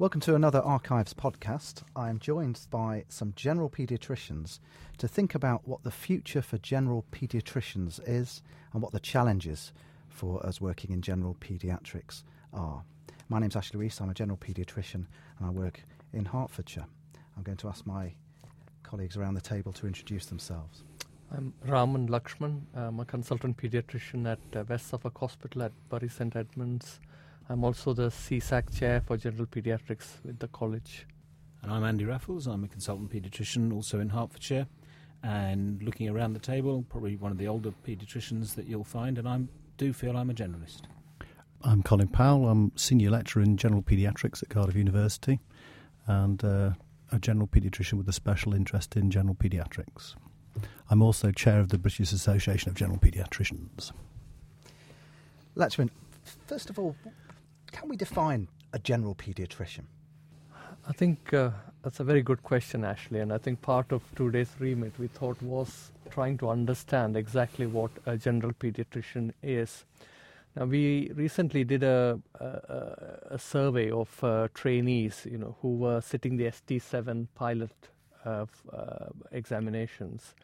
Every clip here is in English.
Welcome to another Archives podcast. I am joined by some general paediatricians to think about what the future for general paediatricians is and what the challenges for us working in general paediatrics are. My name's Ashley Reece, I'm a general paediatrician and I work in Hertfordshire. I'm going to ask my colleagues around the table to introduce themselves. I'm Raman Lakshman. I'm a consultant pediatrician at uh, West Suffolk Hospital at Bury St Edmunds. I'm also the CSAC chair for general pediatrics with the college. And I'm Andy Raffles. I'm a consultant paediatrician also in Hertfordshire. And looking around the table, probably one of the older paediatricians that you'll find, and I do feel I'm a generalist. I'm Colin Powell. I'm senior lecturer in general paediatrics at Cardiff University and uh, a general paediatrician with a special interest in general paediatrics. I'm also chair of the British Association of General Paediatricians. Lakshman, first of all, can we define a general paediatrician? I think uh, that's a very good question, Ashley. And I think part of today's remit we thought was trying to understand exactly what a general pediatrician is. Now, we recently did a, a, a survey of uh, trainees, you know, who were sitting the ST7 pilot uh, examinations.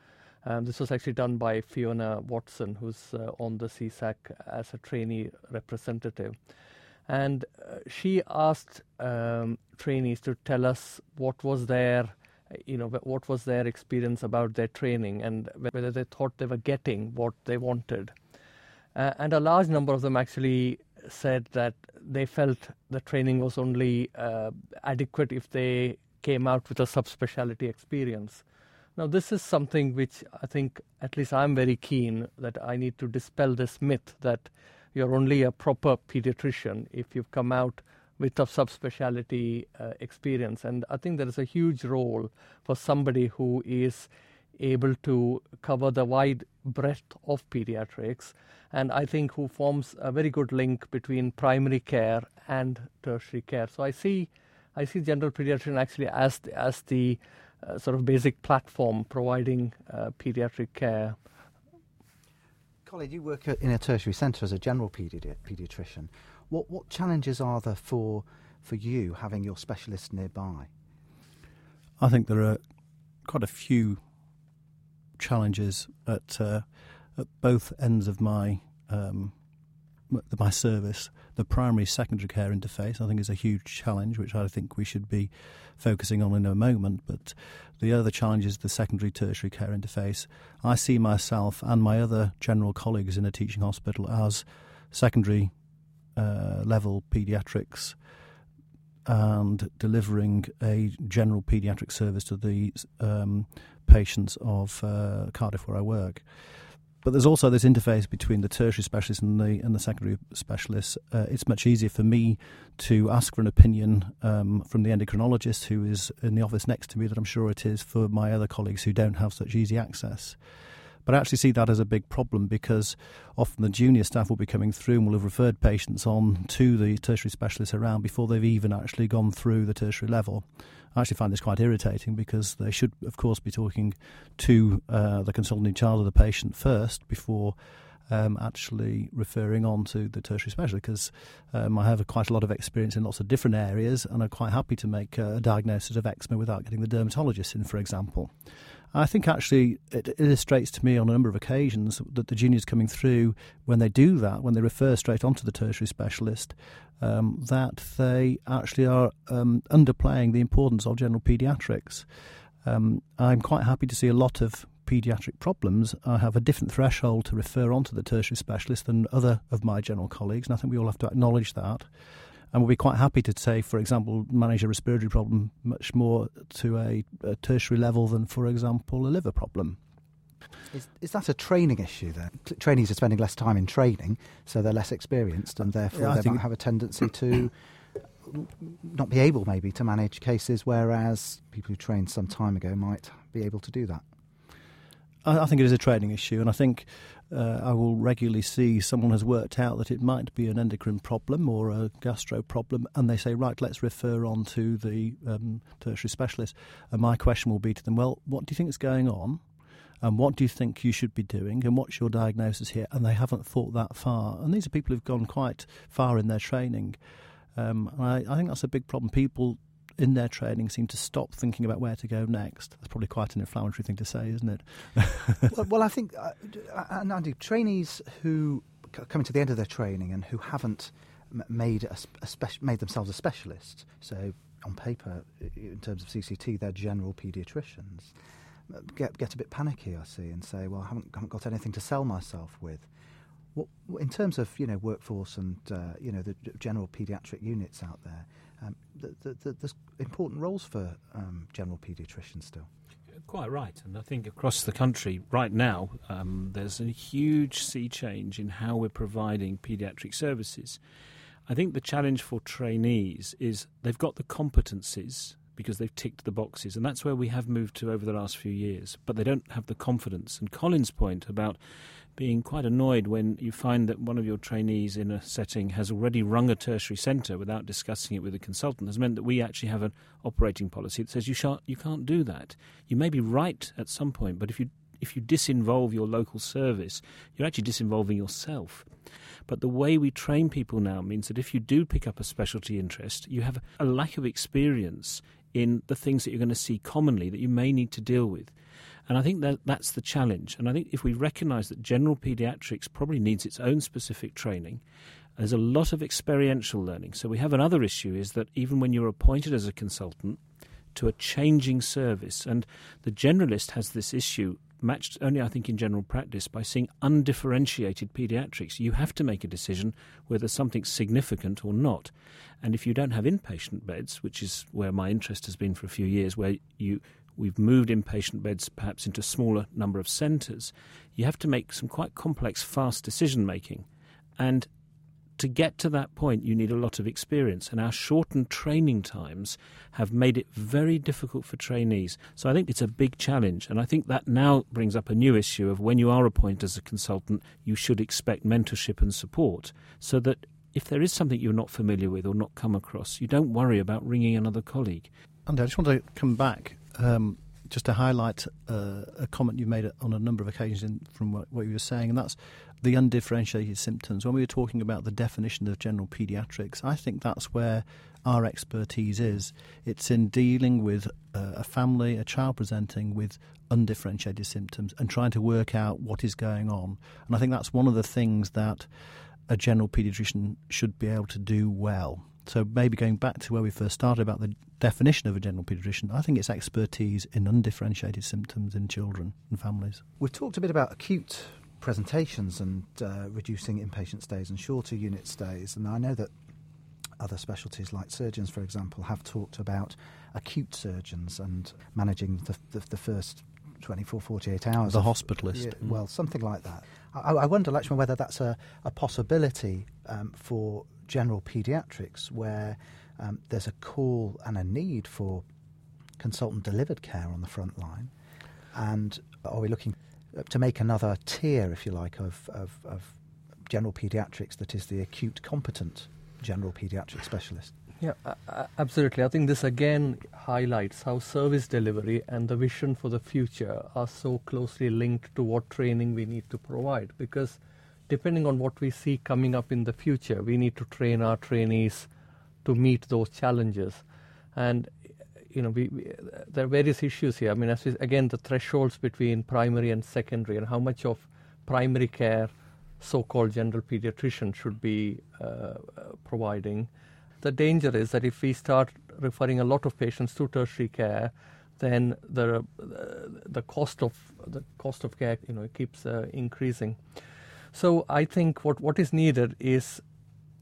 Um, this was actually done by Fiona Watson, who's uh, on the CSAC as a trainee representative and uh, she asked um, trainees to tell us what was their you know what was their experience about their training and whether they thought they were getting what they wanted. Uh, and a large number of them actually said that they felt the training was only uh, adequate if they came out with a subspecialty experience. Now this is something which i think at least i'm very keen that i need to dispel this myth that you're only a proper pediatrician if you've come out with a subspecialty uh, experience. And I think there is a huge role for somebody who is able to cover the wide breadth of pediatrics and I think who forms a very good link between primary care and tertiary care. So I see I see general pediatrician actually as the, as the uh, sort of basic platform providing uh, pediatric care Colin, you work in a tertiary centre as a general paedi- paediatrician. What what challenges are there for for you having your specialist nearby? I think there are quite a few challenges at uh, at both ends of my um, my service. The primary secondary care interface, I think, is a huge challenge, which I think we should be focusing on in a moment. But the other challenge is the secondary tertiary care interface. I see myself and my other general colleagues in a teaching hospital as secondary uh, level paediatrics and delivering a general paediatric service to the um, patients of uh, Cardiff, where I work. But there's also this interface between the tertiary specialist and the and the secondary specialist. Uh, it's much easier for me to ask for an opinion um, from the endocrinologist who is in the office next to me than I'm sure it is for my other colleagues who don't have such easy access. But I actually see that as a big problem because often the junior staff will be coming through and will have referred patients on to the tertiary specialists around before they've even actually gone through the tertiary level. I actually find this quite irritating because they should, of course, be talking to uh, the consultant child of the patient first before um, actually referring on to the tertiary specialist because um, I have a, quite a lot of experience in lots of different areas and I'm quite happy to make a diagnosis of eczema without getting the dermatologist in, for example. I think actually it illustrates to me on a number of occasions that the juniors coming through, when they do that, when they refer straight on to the tertiary specialist, um, that they actually are um, underplaying the importance of general paediatrics. Um, I'm quite happy to see a lot of paediatric problems. I have a different threshold to refer on to the tertiary specialist than other of my general colleagues, and I think we all have to acknowledge that and we'll be quite happy to say, for example, manage a respiratory problem much more to a, a tertiary level than, for example, a liver problem. Is, is that a training issue then? Trainees are spending less time in training, so they're less experienced, and uh, therefore yeah, they might have a tendency to not be able, maybe, to manage cases, whereas people who trained some time ago might be able to do that. I, I think it is a training issue, and I think uh, I will regularly see someone has worked out that it might be an endocrine problem or a gastro problem, and they say, right, let's refer on to the um, tertiary specialist. And my question will be to them, well, what do you think is going on? And what do you think you should be doing? And what's your diagnosis here? And they haven't thought that far. And these are people who've gone quite far in their training. Um, and I, I think that's a big problem. People in their training seem to stop thinking about where to go next. That's probably quite an inflammatory thing to say, isn't it? well, well, I think, uh, and Andy, trainees who are coming to the end of their training and who haven't made a, a made themselves a specialist, so on paper, in terms of CCT, they're general paediatricians, get get a bit panicky, I see, and say, well, I haven't, haven't got anything to sell myself with. What, in terms of you know workforce and uh, you know the general paediatric units out there, um, the, the, the, there's important roles for um, general paediatricians still. Quite right, and I think across the country right now um, there's a huge sea change in how we're providing paediatric services. I think the challenge for trainees is they've got the competencies because they've ticked the boxes, and that's where we have moved to over the last few years. But they don't have the confidence. And Colin's point about being quite annoyed when you find that one of your trainees in a setting has already rung a tertiary centre without discussing it with a consultant has meant that we actually have an operating policy that says you shan't, you can't do that. You may be right at some point, but if you if you disinvolve your local service, you're actually disinvolving yourself. But the way we train people now means that if you do pick up a specialty interest, you have a lack of experience in the things that you're going to see commonly that you may need to deal with. And I think that that's the challenge. And I think if we recognise that general paediatrics probably needs its own specific training, there's a lot of experiential learning. So we have another issue is that even when you're appointed as a consultant to a changing service, and the generalist has this issue matched only, I think, in general practice by seeing undifferentiated paediatrics. You have to make a decision whether something's significant or not. And if you don't have inpatient beds, which is where my interest has been for a few years, where you we've moved inpatient beds perhaps into smaller number of centres, you have to make some quite complex, fast decision making. And to get to that point, you need a lot of experience, and our shortened training times have made it very difficult for trainees. So I think it's a big challenge, and I think that now brings up a new issue of when you are appointed as a consultant, you should expect mentorship and support so that if there is something you're not familiar with or not come across, you don't worry about ringing another colleague. Andy, I just want to come back um, just to highlight uh, a comment you made on a number of occasions in, from what, what, you were saying, and that's the undifferentiated symptoms. When we were talking about the definition of general paediatrics, I think that's where our expertise is. It's in dealing with uh, a family, a child presenting with undifferentiated symptoms and trying to work out what is going on. And I think that's one of the things that a general paediatrician should be able to do well. So maybe going back to where we first started about the definition of a general paediatrician, I think it's expertise in undifferentiated symptoms in children and families. We've talked a bit about acute presentations and uh, reducing inpatient stays and shorter unit stays, and I know that other specialties like surgeons, for example, have talked about acute surgeons and managing the, the, the first 24, 48 hours. The of, hospitalist. Yeah, well, something like that. I, I wonder, Lakshman, whether that's a, a possibility um, for general paediatrics where um, there's a call and a need for consultant delivered care on the front line? And are we looking to make another tier, if you like, of, of, of general paediatrics that is the acute competent general paediatric specialist? Yeah, absolutely. I think this again highlights how service delivery and the vision for the future are so closely linked to what training we need to provide because depending on what we see coming up in the future, we need to train our trainees to meet those challenges. And you know, we, we, there are various issues here. I mean, as we, again, the thresholds between primary and secondary, and how much of primary care so-called general pediatrician should be uh, uh, providing. The danger is that if we start referring a lot of patients to tertiary care, then the the cost of the cost of care, you know, keeps uh, increasing. So I think what, what is needed is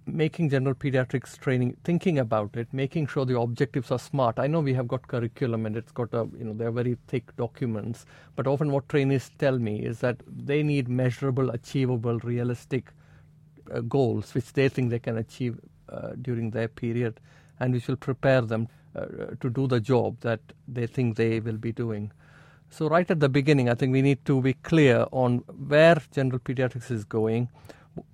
making general pediatrics training, thinking about it, making sure the objectives are smart. I know we have got curriculum and it's got a, you know, they're very thick documents, but often what trainees tell me is that they need measurable, achievable, realistic uh, goals which they think they can achieve uh, during their period and which will prepare them uh, to do the job that they think they will be doing. So, right at the beginning, I think we need to be clear on where general pediatrics is going.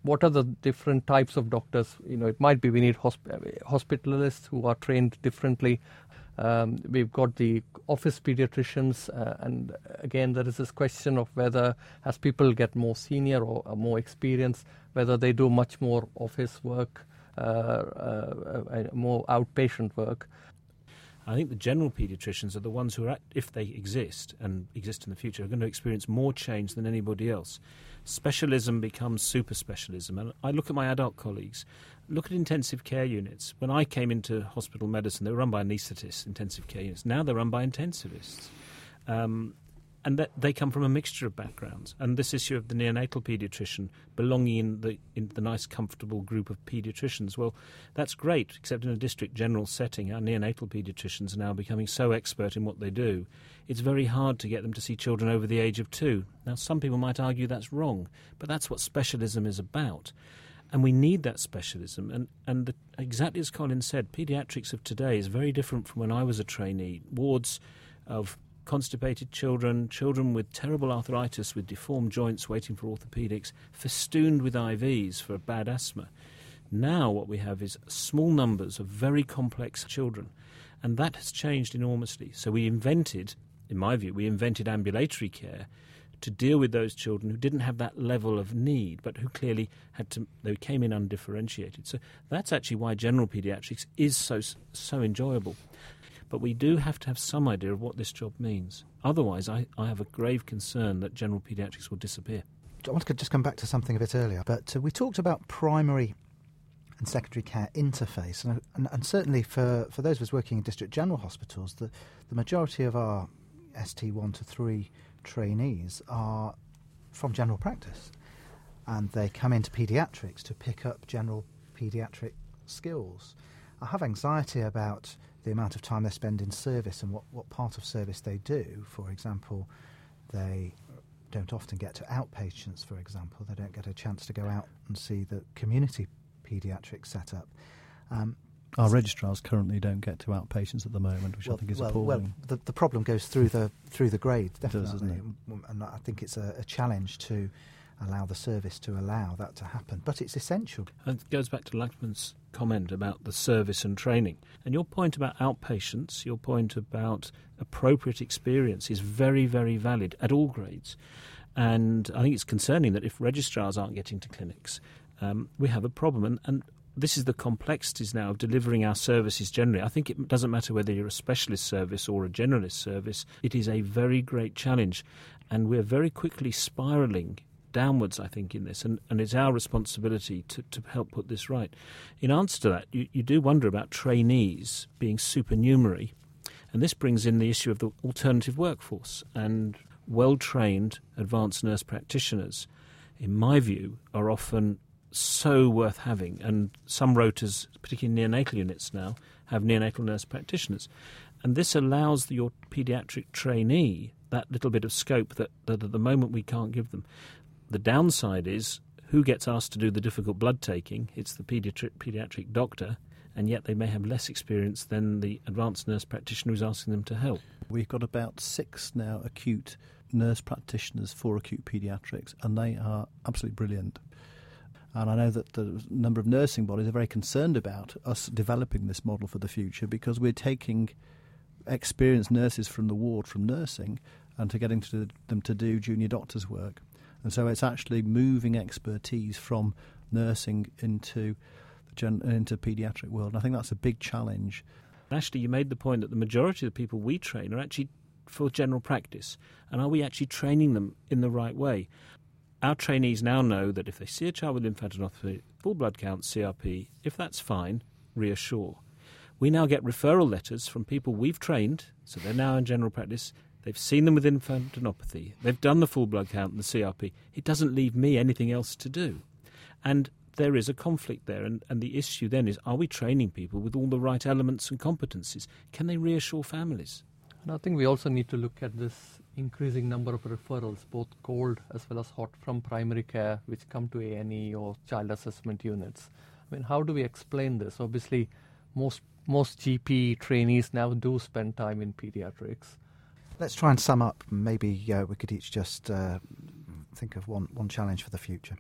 What are the different types of doctors? You know, it might be we need hosp- hospitalists who are trained differently. Um, we've got the office pediatricians, uh, and again, there is this question of whether, as people get more senior or, or more experienced, whether they do much more office work uh, uh, more outpatient work. I think the general paediatricians are the ones who are, at, if they exist and exist in the future, are going to experience more change than anybody else. Specialism becomes super specialism. And I look at my adult colleagues, look at intensive care units. When I came into hospital medicine, they were run by anaesthetists, intensive care units. Now they're run by intensivists. Um, and that they come from a mixture of backgrounds. And this issue of the neonatal paediatrician belonging in the in the nice, comfortable group of paediatricians, well, that's great. Except in a district general setting, our neonatal paediatricians are now becoming so expert in what they do, it's very hard to get them to see children over the age of two. Now, some people might argue that's wrong, but that's what specialism is about. And we need that specialism. And, and the, exactly as Colin said, paediatrics of today is very different from when I was a trainee. Wards of constipated children, children with terrible arthritis, with deformed joints waiting for orthopedics, festooned with IVs for bad asthma. Now, what we have is small numbers of very complex children, and that has changed enormously. So, we invented, in my view, we invented ambulatory care to deal with those children who didn't have that level of need, but who clearly had to, they came in undifferentiated. So, that's actually why general pediatrics is so, so enjoyable. But we do have to have some idea of what this job means. Otherwise, I, I have a grave concern that general paediatrics will disappear. I want to just come back to something a bit earlier, but uh, we talked about primary and secondary care interface, and, and, and, certainly for, for those of us working in district general hospitals, the, the majority of our ST1 to 3 trainees are from general practice, and they come into paediatrics to pick up general paediatric skills. I have anxiety about the amount of time they spend in service and what, what part of service they do. For example, they don't often get to outpatients, for example. They don't get a chance to go out and see the community paediatric setup. Um, Our registrars currently don't get to outpatients at the moment, which well, I think is well, appalling. Well, the, the problem goes through the through the grades, definitely, does, and I think it's a, a challenge to allow the service to allow that to happen. But it's essential. And it goes back to Lakshman's comment about the service and training. And your point about outpatients, your point about appropriate experience is very, very valid at all grades. And I think it's concerning that if registrars aren't getting to clinics, um, we have a problem. And, and this is the complexities now of delivering our services generally. I think it doesn't matter whether you're a specialist service or a generalist service, it is a very great challenge. And we're very quickly spiralling downwards, I think, in this, and, and it's our responsibility to, to help put this right. In answer to that, you, you do wonder about trainees being supernumerary, and this brings in the issue of the alternative workforce and well trained advanced nurse practitioners, in my view, are often so worth having. And some rotas, particularly neonatal units now, have neonatal nurse practitioners. And this allows the, your paediatric trainee that little bit of scope that, that at the moment we can't give them. The downside is who gets asked to do the difficult blood taking? It's the pediatric, pediatric doctor, and yet they may have less experience than the advanced nurse practitioner who's asking them to help. We've got about six now acute nurse practitioners for acute paediatrics, and they are absolutely brilliant. And I know that the number of nursing bodies are very concerned about us developing this model for the future because we're taking experienced nurses from the ward from nursing and to getting to them to do junior doctors' work. And so it's actually moving expertise from nursing into the gen- into paediatric world. And I think that's a big challenge. Actually, you made the point that the majority of the people we train are actually for general practice. And are we actually training them in the right way? Our trainees now know that if they see a child with lymphadenopathy, full blood count, CRP, if that's fine, reassure. We now get referral letters from people we've trained, so they're now in general practice, They've seen them with lymphadenopathy. They've done the full blood count and the CRP. It doesn't leave me anything else to do. And there is a conflict there. And, and the issue then is are we training people with all the right elements and competencies? Can they reassure families? And I think we also need to look at this increasing number of referrals, both cold as well as hot, from primary care, which come to A&E or child assessment units. I mean, how do we explain this? Obviously, most most GP trainees now do spend time in pediatrics. Let's try and sum up. Maybe uh, we could each just uh, think of one, one challenge for the future.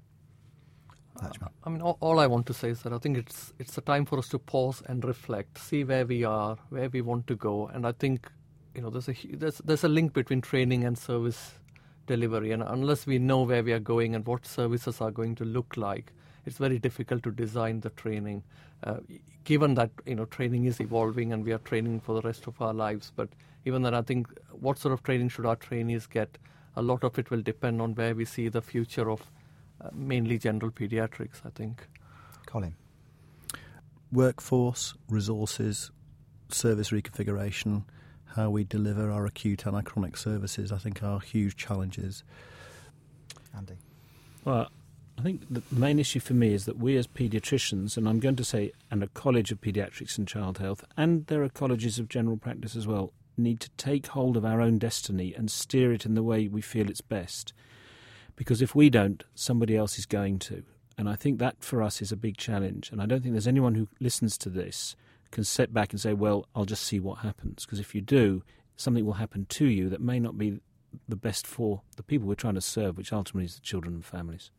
I mean, all, all, I want to say is that I think it's it's a time for us to pause and reflect, see where we are, where we want to go, and I think you know there's a there's there's a link between training and service delivery, and unless we know where we are going and what services are going to look like, it's very difficult to design the training, uh, given that you know training is evolving and we are training for the rest of our lives. But even then, I think what sort of training should our trainees get? A lot of it will depend on where we see the future of uh, mainly general pediatrics. I think. Colin. Workforce, resources, service reconfiguration, how we deliver our acute and our chronic services, I think are huge challenges. Andy. Well, I think the main issue for me is that we as paediatricians, and I'm going to say, and a college of paediatrics and child health, and there are colleges of general practice as well, need to take hold of our own destiny and steer it in the way we feel it's best. Because if we don't, somebody else is going to. And I think that for us is a big challenge. And I don't think there's anyone who listens to this can sit back and say, well, I'll just see what happens. Because if you do, something will happen to you that may not be the best for the people we're trying to serve, which ultimately is the children and families.